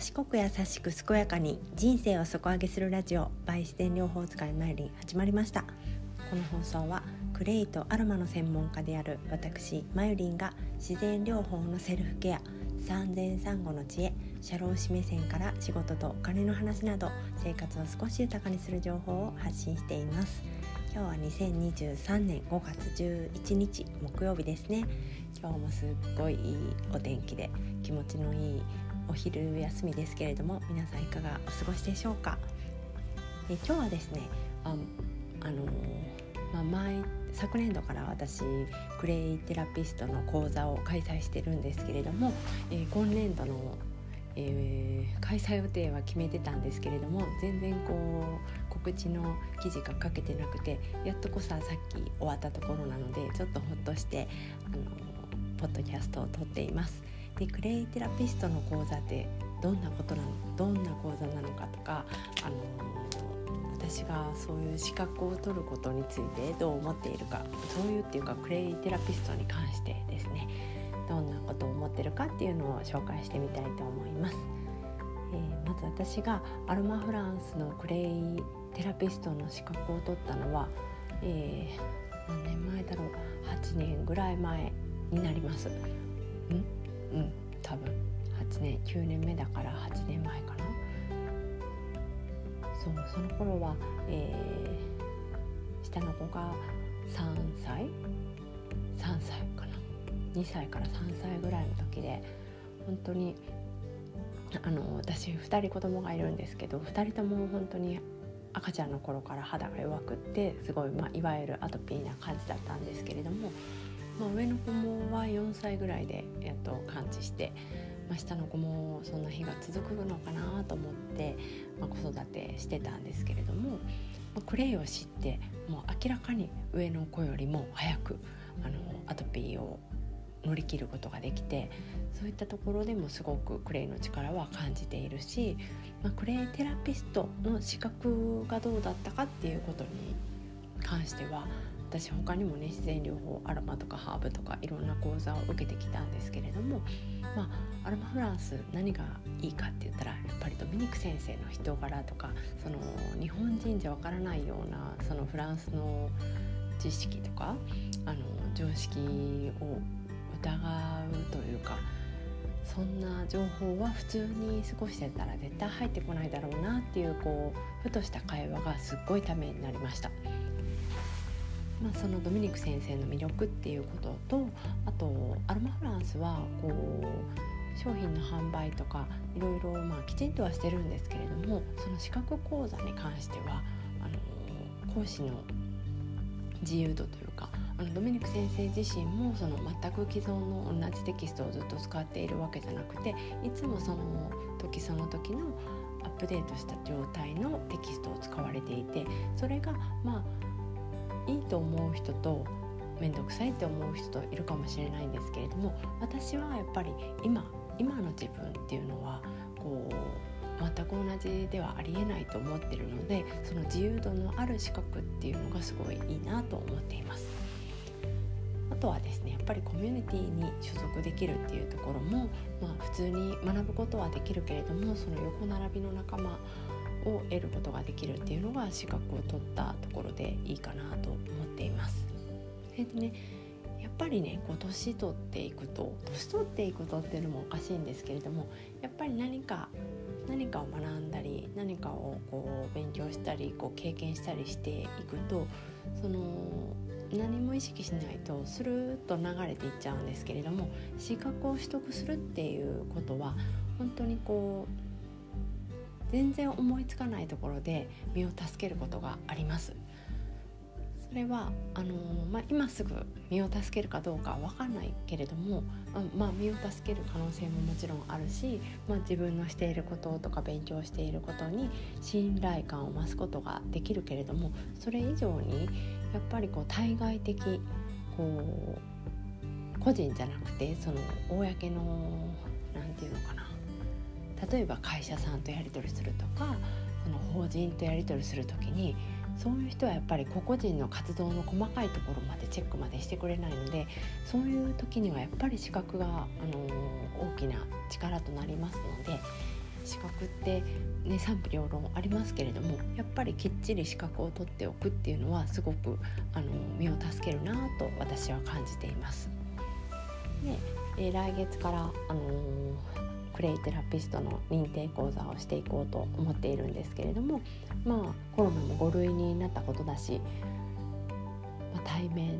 賢く優しく健やかに人生を底上げするラジオバイ自然療法使いマイリン始まりました。この放送はクレイとアロマの専門家である私マユリンが自然療法のセルフケア産前産後の知恵社労士目線から仕事とお金の話など生活を少し豊かにする情報を発信しています。今日は2023年5月11日木曜日ですね。今日もすっごいいいお天気で気持ちのいいお昼休みですけれども皆さんいかがお過ごしでしょうか？え今日はですねああのまあ、前昨年度から私クレイテラピストの講座を開催してるんですけれども、えー、今年度の、えー、開催予定は決めてたんですけれども全然こう告知の記事が書けてなくてやっとこささっき終わったところなのでちょっとほっとしてあのポッドキャストを撮っています。でクレイテラピストの講座ってどんなことなのどんな講座なのかとか、あの私がそういう資格を取ることについてどう思っているかそういうっていうかクレイテラピストに関してですねどんなことを思ってるかっていうのを紹介してみたいと思います。えー、まず私がアロマフランスのクレイテラピストの資格を取ったのは、えー、何年前だろう8年ぐらい前になります。うん多分。8年9年目だから8年前かな。そうその頃は、えー、下の子が3歳？3歳かな。2歳から3歳ぐらいの時で本当にあの私2人子供がいるんですけど2人とも本当に赤ちゃんの頃から肌が弱くってすごい、まあ、いわゆるアトピーな感じだったんですけれどもまあ、上の子もは4歳ぐらいでやっと完治して、まあ、下の子もそんな日が続くのかなと思って、まあ、子育てしてたんですけれども、まあ、クレイを知ってもう明らかに上の子よりも早くあのアトピーを乗り切ることができてそういったところでもすごくクレイの力は感じているし、まあ、クレイテラピストの資格がどうだったかっていうことに関しては私他にもね自然療法アロマとかハーブとかいろんな講座を受けてきたんですけれども、まあ、アロマフランス何がいいかって言ったらやっぱりドミニク先生の人柄とかその日本人じゃわからないようなそのフランスの知識とかあの常識を疑うというかそんな情報は普通に過ごしてたら絶対入ってこないだろうなっていうこうふとした会話がすっごいためになりました。まあ、そのドミニク先生の魅力っていうこととあとアロマフランスはこう商品の販売とかいろいろまあきちんとはしてるんですけれどもその資格講座に関してはあの講師の自由度というかあのドミニク先生自身もその全く既存の同じテキストをずっと使っているわけじゃなくていつもその時その時のアップデートした状態のテキストを使われていてそれがまあいいと思う人と面倒くさいって思う人といるかもしれないんですけれども私はやっぱり今今の自分っていうのはこう全く同じではありえないと思ってるのでその自由度のある資格っていうのがすごいいいなと思っています。あとはですねやっぱりコミュニティに所属できるっていうところも、まあ、普通に学ぶことはできるけれどもその横並びの仲間を得ることができるっていうのが資格を取ったところでいいかなと思っています。でねやっぱりねこう年取っていくと年取っていくとっていうのもおかしいんですけれどもやっぱり何か何かを学んだり何かをこう勉強したりこう経験したりしていくとその何も意識しないとスルッと流れていっちゃうんですけれども資格を取得するっていうことは本当にこう全然思いつかないところで身を助けることがあります。それはあのまあ、今すぐ身を助けるかどうかは分かんないけれども、まあ、身を助ける可能性ももちろんあるし、まあ、自分のしていることとか勉強していることに信頼感を増すことができるけれどもそれ以上にやっぱりこう対外的こう個人じゃなくてその公の何て言うのかな例えば会社さんとやり取りするとかその法人とやり取りする時にそういう人はやっぱり個々人の活動の細かいところまでチェックまでしてくれないのでそういう時にはやっぱり資格が、あの大きな力となりますので資格ってね、賛否両論ありますけれどもやっぱりきっちり資格を取っておくっていうのはすごくあの身を助けるなと私は感じています。で、え来月から、あのプレイテラピストの認定講座をしていこうと思っているんですけれどもまあコロナも5類になったことだし、まあ、対面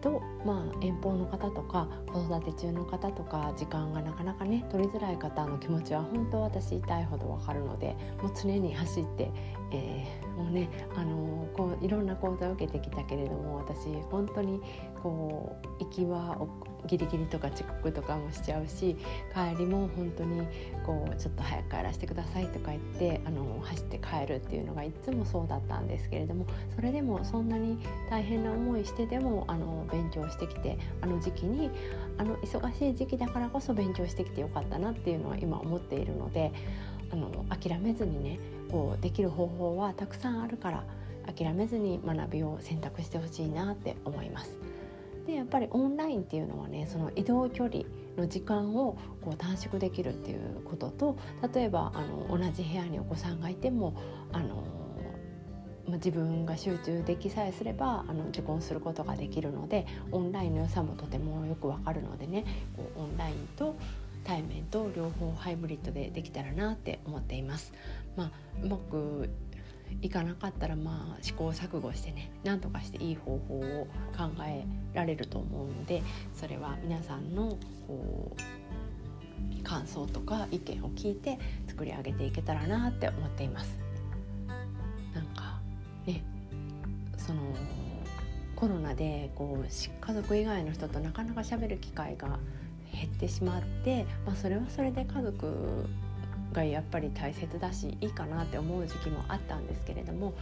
と、まあ、遠方の方とか子育て中の方とか時間がなかなかね取りづらい方の気持ちは本当私痛いほどわかるのでもう常に走って、えー、もうね、あのー、こういろんな講座を受けてきたけれども私本当にこう行きはギリギリとか遅刻とかもしちゃうし帰りも本当にこうちょっと早く帰らせてくださいとか言ってあの走って帰るっていうのがいつもそうだったんですけれどもそれでもそんなに大変な思いしてでもあの勉強してきてあの時期にあの忙しい時期だからこそ勉強してきてよかったなっていうのは今思っているのであの諦めずにねこうできる方法はたくさんあるから諦めずに学びを選択してほしいなって思います。でやっぱりオンラインっていうのはねその移動距離の時間をこう短縮できるっていうことと例えばあの同じ部屋にお子さんがいてもあの自分が集中できさえすればあの受講することができるのでオンラインの良さもとてもよくわかるのでねこうオンラインと対面と両方ハイブリッドでできたらなって思っています。まあ、うまくいかなかったらまあ試行錯誤してね何とかしていい方法を考えられると思うのでそれは皆さんのこう感想とか意見を聞いて作り上げていけたらなって思っています。なんかねそのコロナでこう家族以外の人となかなか喋る機会が減ってしまって、まあ、それはそれで家族がやっぱり大切だしいいかなって思う時期もあったんですけれども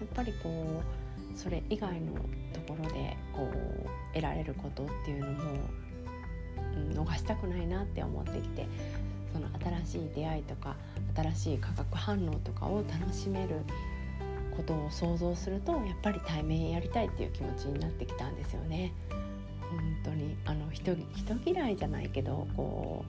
やっぱりこうそれ以外のところでこう得られることっていうのも、うん、逃したくないなって思ってきてその新しい出会いとか新しい化学反応とかを楽しめることを想像するとやっぱり対面やりたいっていう気持ちになってきたんですよね。当にあの人人嫌いじゃないけどこ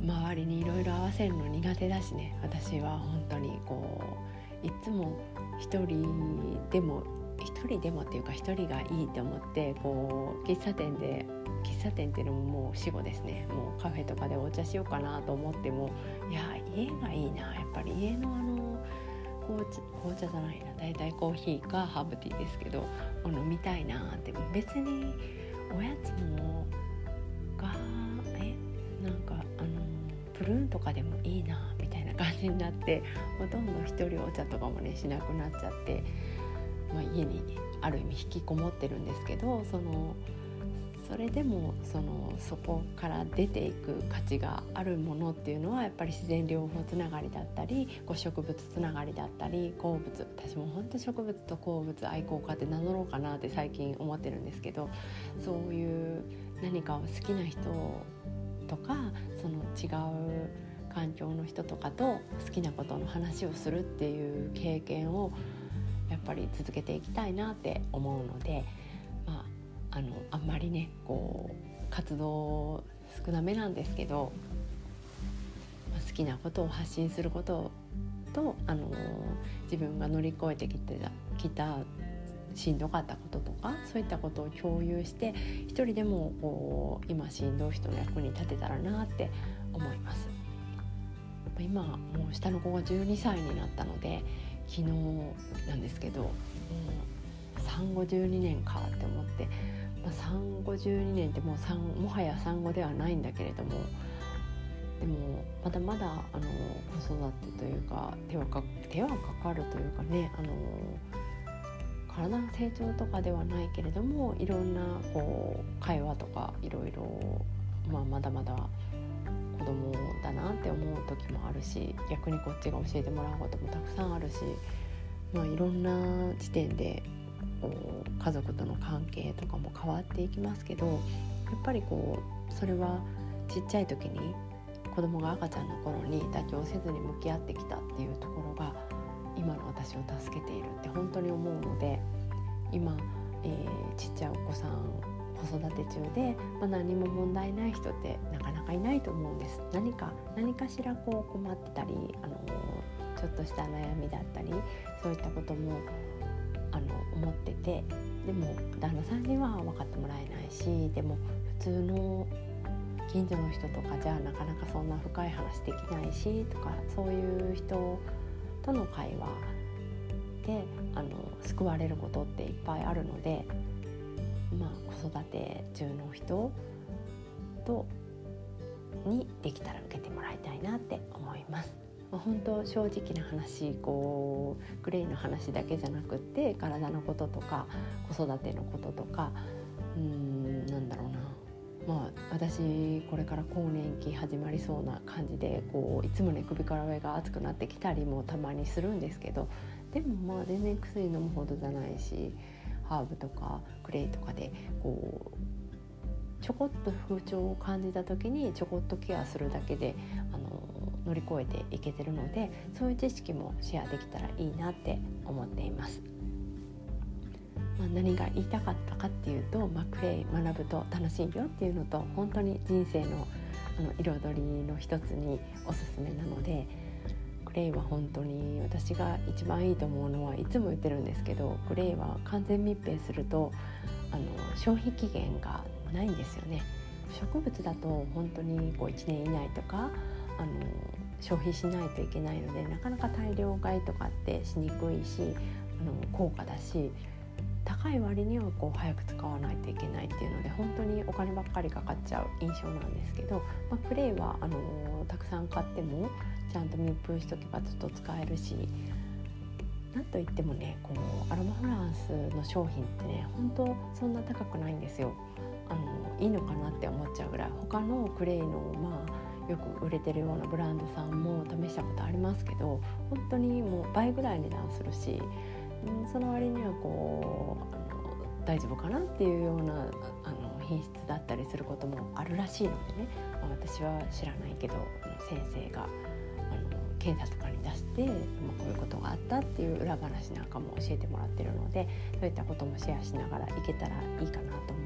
う周りにいろいろ合わせるの苦手だしね。私は本当にこういつも一人でも一人でもっていうか一人がいいって思ってこう喫茶店で喫茶店っていうのももう死後ですね。もうカフェとかでお茶しようかなと思ってもいや家がいいな。やっぱり家のあの紅茶紅茶じゃないな。大体コーヒーかハーブティーですけど飲みたいなって。別におやつもがえなんかプルーンとかでもいいなみたいな感じになってほとんど一人お茶とかもねしなくなっちゃって、まあ、家にある意味引きこもってるんですけどそのそれでもそのそこから出ていく価値があるものっていうのはやっぱり自然療法つながりだったりこう植物つながりだったり鉱物私も本当植物と鉱物愛好家って名乗ろうかなって最近思ってるんですけどそういう何かを好きな人とかその違う環境の人とかと好きなことの話をするっていう経験をやっぱり続けていきたいなって思うので、あ、のあんまりねこう活動少なめなんですけど、まあ、好きなことを発信することとあの自分が乗り越えてきてきたしんどかったこととかそういったことを共有して一人でもこう今しんどい人の役に立てたらなって思います。今もう下の子が12歳になったので昨日なんですけどもう産後12年かって思って、まあ、産後12年ってもう産もはや産後ではないんだけれどもでもまだまだあの子育てというか手はか手はかかるというかねあの体の成長とかではないけれどもいろんなこう会話とかいろいろ、まあ、まだまだ子供だなって思う時もあるし逆にこっちが教えてもらうこともたくさんあるし、まあ、いろんな時点でこう家族との関係とかも変わっていきますけどやっぱりこうそれはちっちゃい時に子供が赤ちゃんの頃に妥協せずに向き合ってきたっていうところが今の私を助けているって本当に思うので今、えー、ちっちゃいお子さん子育て中で、まあ、何も問題ない人ってなかなかいないと思うんです。何か何かしらこう困ってたりあのちょっとした悩みだったりそういったことも思っててでも旦那さんには分かってもらえないしでも普通の近所の人とかじゃなかなかそんな深い話できないしとかそういう人との会話であの救われることっていっぱいあるので、まあ、子育て中の人とにできたら受けてもらいたいなって思います。まあ、本当正直な話こうグレイの話だけじゃなくって体のこととか子育てのこととかうんなんだろうな。まあ、私これから更年期始まりそうな感じでこういつもね首から上が熱くなってきたりもたまにするんですけどでもまあ全然薬飲むほどじゃないしハーブとかクレイとかでこうちょこっと風潮を感じた時にちょこっとケアするだけであの乗り越えていけてるのでそういう知識もシェアできたらいいなって思っています。まあ、何が言いたかったかっていうと、まあ、クレイ学ぶと楽しいよっていうのと本当に人生のあの彩りの一つにおすすめなのでクレイは本当に私が一番いいと思うのはいつも言ってるんですけどクレイは完全密閉するとあの消費期限がないんですよね。植物だと本当にこう1年以内とかあの消費しないといけないのでなかなか大量買いとかってしにくいしあの高価だし高い割にはこう早く使わないといけないっていうので本当にお金ばっかりかかっちゃう印象なんですけど、まあ、プレイはあのたくさん買ってもちゃんと密封しとけばずっと使えるしなんといってもねこのアロマフランスの商品ってね本当そんな高くないんですよ。あのいいのかなって思っちゃうぐらい他のクレイのまあよく売れてるようなブランドさんも試したことありますけど本当にもう倍ぐらい値段するしその割にはこうあの大丈夫かなっていうようなあの品質だったりすることもあるらしいのでね、まあ、私は知らないけど先生があの検査とかに出して、まあ、こういうことがあったっていう裏話なんかも教えてもらってるのでそういったこともシェアしながらいけたらいいかなと思います。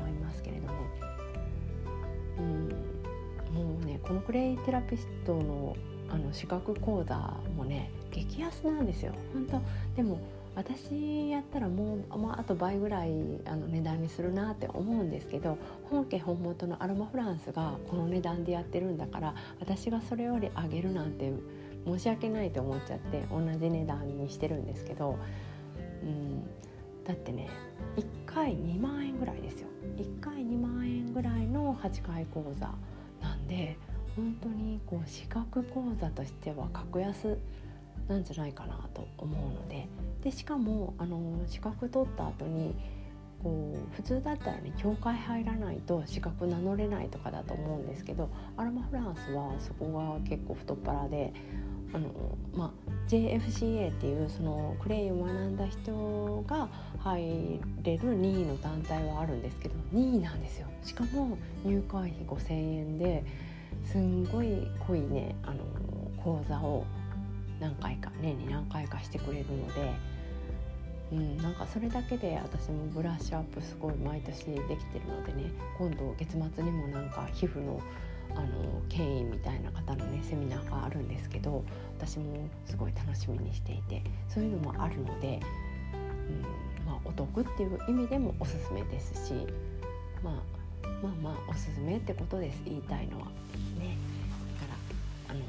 このクレイテラピストのあの資格講座もね激安なんですよ。本当でも私やったらもう、まあ、あと倍ぐらいあの値段にするなって思うんですけど本家本元のアロマフランスがこの値段でやってるんだから私がそれより上げるなんて申し訳ないと思っちゃって同じ値段にしてるんですけど、うん、だってね1回2万円ぐらいですよ。1回2万円ぐらいの8回講座なんで本当にこう資格講座としては格安なんじゃないかなと思うのででしかもあの資格取った後にこう普通だったらね教会入らないと資格名乗れないとかだと思うんですけどアロマフランスはそこが結構太っ腹であの、まあ、JFCA っていうそのクレイを学んだ人が入れる任意の団体はあるんですけど任意なんですよ。しかも入会費5,000円ですんごい濃いねあの講座を何回か年に何回かしてくれるので、うん、なんかそれだけで私もブラッシュアップすごい毎年できてるのでね今度月末にもなんか皮膚のあの権威みたいな方のねセミナーがあるんですけど私もすごい楽しみにしていてそういうのもあるので、うんまあ、お得っていう意味でもおすすめですし、まあ、まあまあおすすめってことです言いたいのは。あの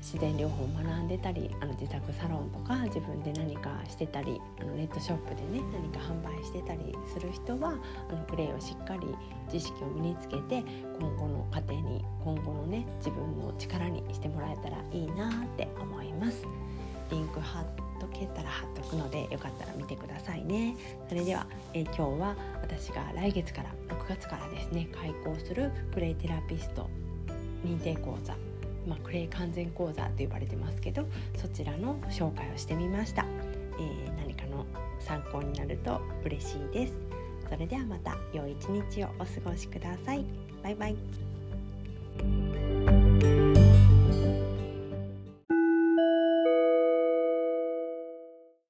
自然療法を学んでたりあの自宅サロンとか自分で何かしてたりあのネットショップでね何か販売してたりする人はあのプレイをしっかり知識を身につけて今後の過程に今後のね自分の力にしてもらえたらいいなって思います。リンク貼っとけたら貼っとくのでよかったら見てくださいね。それでは、え今日は私が来月から6月からですね開講するプレイテラピスト認定講座まあ、クレイ完全講座と呼ばれてますけどそちらの紹介をしてみました、えー、何かの参考になると嬉しいです。それではまた良い一日をお過ごしください。バイバイ。